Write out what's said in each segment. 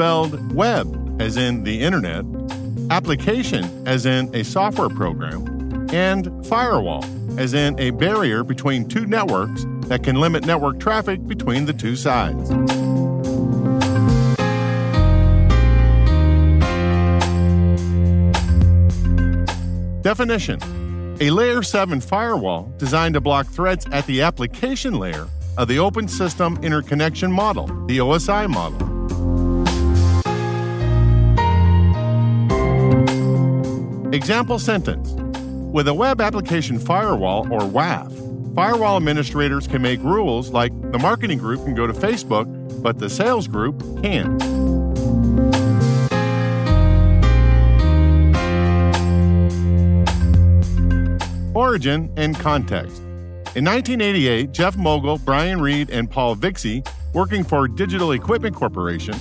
Spelled web, as in the internet, application, as in a software program, and firewall, as in a barrier between two networks that can limit network traffic between the two sides. Definition A Layer 7 firewall designed to block threats at the application layer of the Open System Interconnection Model, the OSI model. Example sentence With a web application firewall, or WAF, firewall administrators can make rules like the marketing group can go to Facebook, but the sales group can't. Origin and context. In 1988, Jeff Mogul, Brian Reid, and Paul Vixie, working for Digital Equipment Corporation,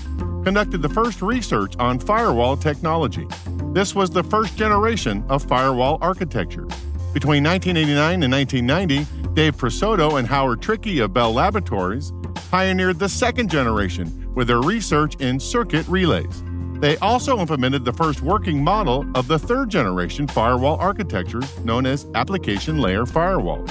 conducted the first research on firewall technology. This was the first generation of firewall architecture. Between 1989 and 1990, Dave Presotto and Howard Trickey of Bell Laboratories pioneered the second generation with their research in circuit relays. They also implemented the first working model of the third generation firewall architecture known as application layer firewalls.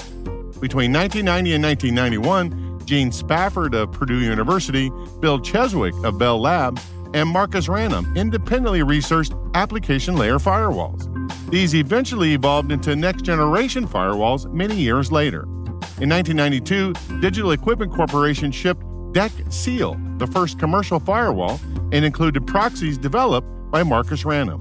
Between 1990 and 1991, Gene Spafford of Purdue University, Bill Cheswick of Bell Labs, and Marcus Ranum independently researched application layer firewalls. These eventually evolved into next generation firewalls many years later. In 1992, Digital Equipment Corporation shipped DEC Seal, the first commercial firewall, and included proxies developed by Marcus Ranum.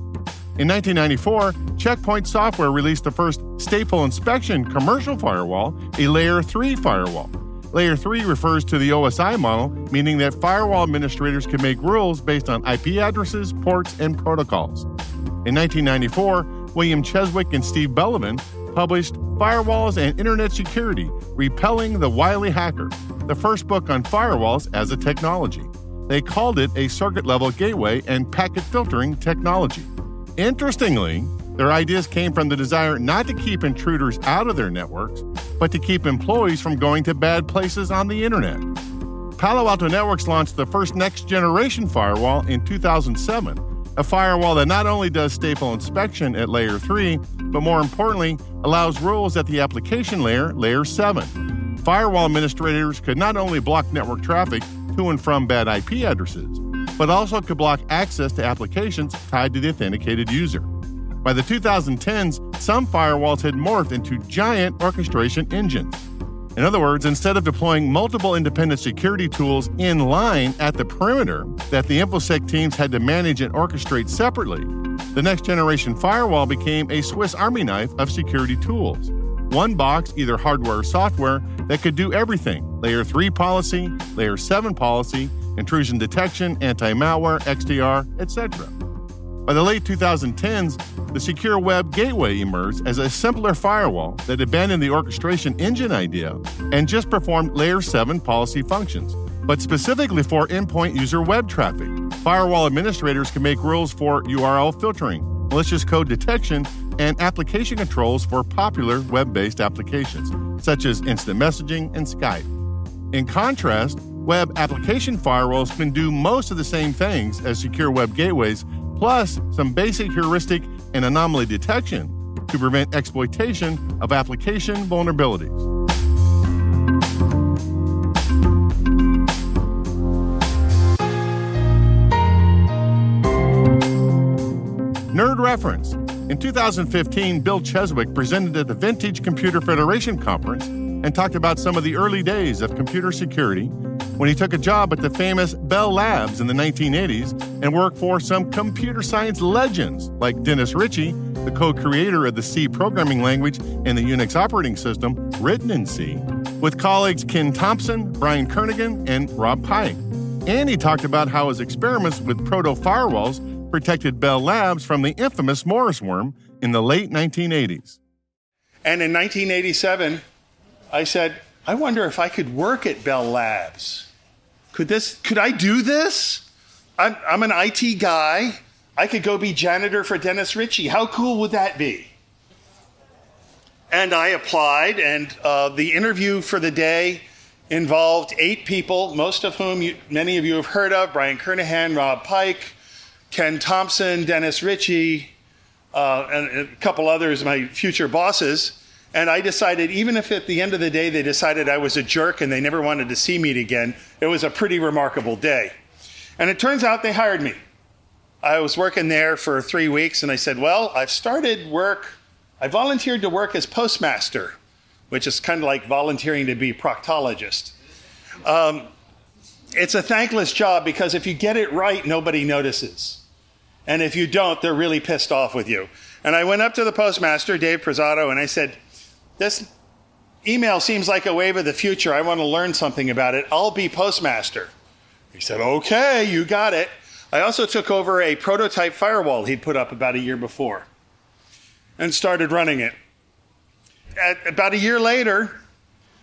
In 1994, Checkpoint Software released the first stateful inspection commercial firewall, a Layer 3 firewall. Layer 3 refers to the OSI model, meaning that firewall administrators can make rules based on IP addresses, ports, and protocols. In 1994, William Cheswick and Steve Bellovin published Firewalls and Internet Security Repelling the Wily Hacker, the first book on firewalls as a technology. They called it a circuit level gateway and packet filtering technology. Interestingly, their ideas came from the desire not to keep intruders out of their networks, but to keep employees from going to bad places on the internet. Palo Alto Networks launched the first next generation firewall in 2007, a firewall that not only does stateful inspection at layer 3, but more importantly, allows rules at the application layer, layer 7. Firewall administrators could not only block network traffic to and from bad IP addresses, but also could block access to applications tied to the authenticated user. By the 2010s, some firewalls had morphed into giant orchestration engines. In other words, instead of deploying multiple independent security tools in line at the perimeter that the InfoSec teams had to manage and orchestrate separately, the next generation firewall became a Swiss Army knife of security tools. One box, either hardware or software, that could do everything layer 3 policy, layer 7 policy, intrusion detection, anti malware, XDR, etc. By the late 2010s, the Secure Web Gateway emerged as a simpler firewall that abandoned the orchestration engine idea and just performed layer 7 policy functions, but specifically for endpoint user web traffic. Firewall administrators can make rules for URL filtering, malicious code detection, and application controls for popular web based applications, such as instant messaging and Skype. In contrast, web application firewalls can do most of the same things as secure web gateways, plus some basic heuristic and anomaly detection to prevent exploitation of application vulnerabilities. Nerd Reference. In 2015, Bill Cheswick presented at the Vintage Computer Federation Conference and talked about some of the early days of computer security when he took a job at the famous Bell Labs in the 1980s and worked for some computer science legends like Dennis Ritchie, the co creator of the C programming language and the Unix operating system written in C, with colleagues Ken Thompson, Brian Kernighan, and Rob Pike. And he talked about how his experiments with proto firewalls protected Bell Labs from the infamous Morris worm in the late 1980s. And in 1987, I said, I wonder if I could work at Bell Labs. Could this, could I do this? I'm, I'm an IT guy. I could go be janitor for Dennis Ritchie. How cool would that be? And I applied, and uh, the interview for the day involved eight people, most of whom you, many of you have heard of Brian Kernighan, Rob Pike, Ken Thompson, Dennis Ritchie, uh, and a couple others, my future bosses. And I decided, even if at the end of the day they decided I was a jerk and they never wanted to see me again, it was a pretty remarkable day. And it turns out they hired me. I was working there for three weeks and I said, Well, I've started work, I volunteered to work as postmaster, which is kind of like volunteering to be proctologist. Um, it's a thankless job because if you get it right, nobody notices. And if you don't, they're really pissed off with you. And I went up to the postmaster, Dave Presotto, and I said, This email seems like a wave of the future. I want to learn something about it. I'll be postmaster. He said, Okay, you got it. I also took over a prototype firewall he'd put up about a year before and started running it. At, about a year later,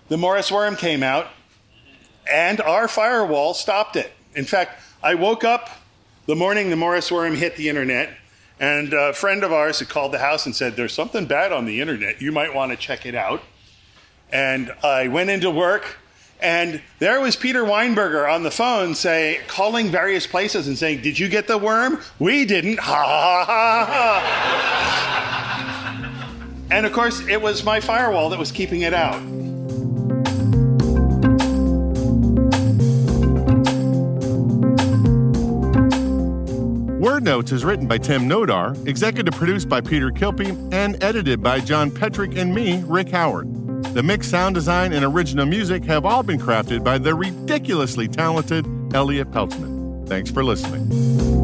the Morris worm came out, and our firewall stopped it. In fact, I woke up the morning the Morris worm hit the internet, and a friend of ours had called the house and said, There's something bad on the internet. You might want to check it out. And I went into work, and there was Peter Weinberger on the phone say, calling various places and saying, Did you get the worm? We didn't. Ha ha ha ha. and of course, it was my firewall that was keeping it out. Notes is written by Tim Nodar, executive produced by Peter Kilpe, and edited by John Petrik and me, Rick Howard. The mix, sound design, and original music have all been crafted by the ridiculously talented Elliot Peltzman. Thanks for listening.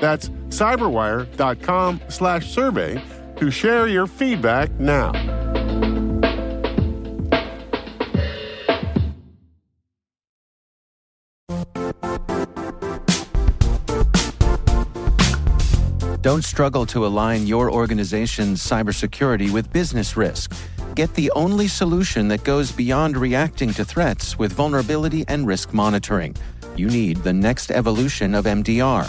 That's cyberwire.com slash survey to share your feedback now. Don't struggle to align your organization's cybersecurity with business risk. Get the only solution that goes beyond reacting to threats with vulnerability and risk monitoring. You need the next evolution of MDR,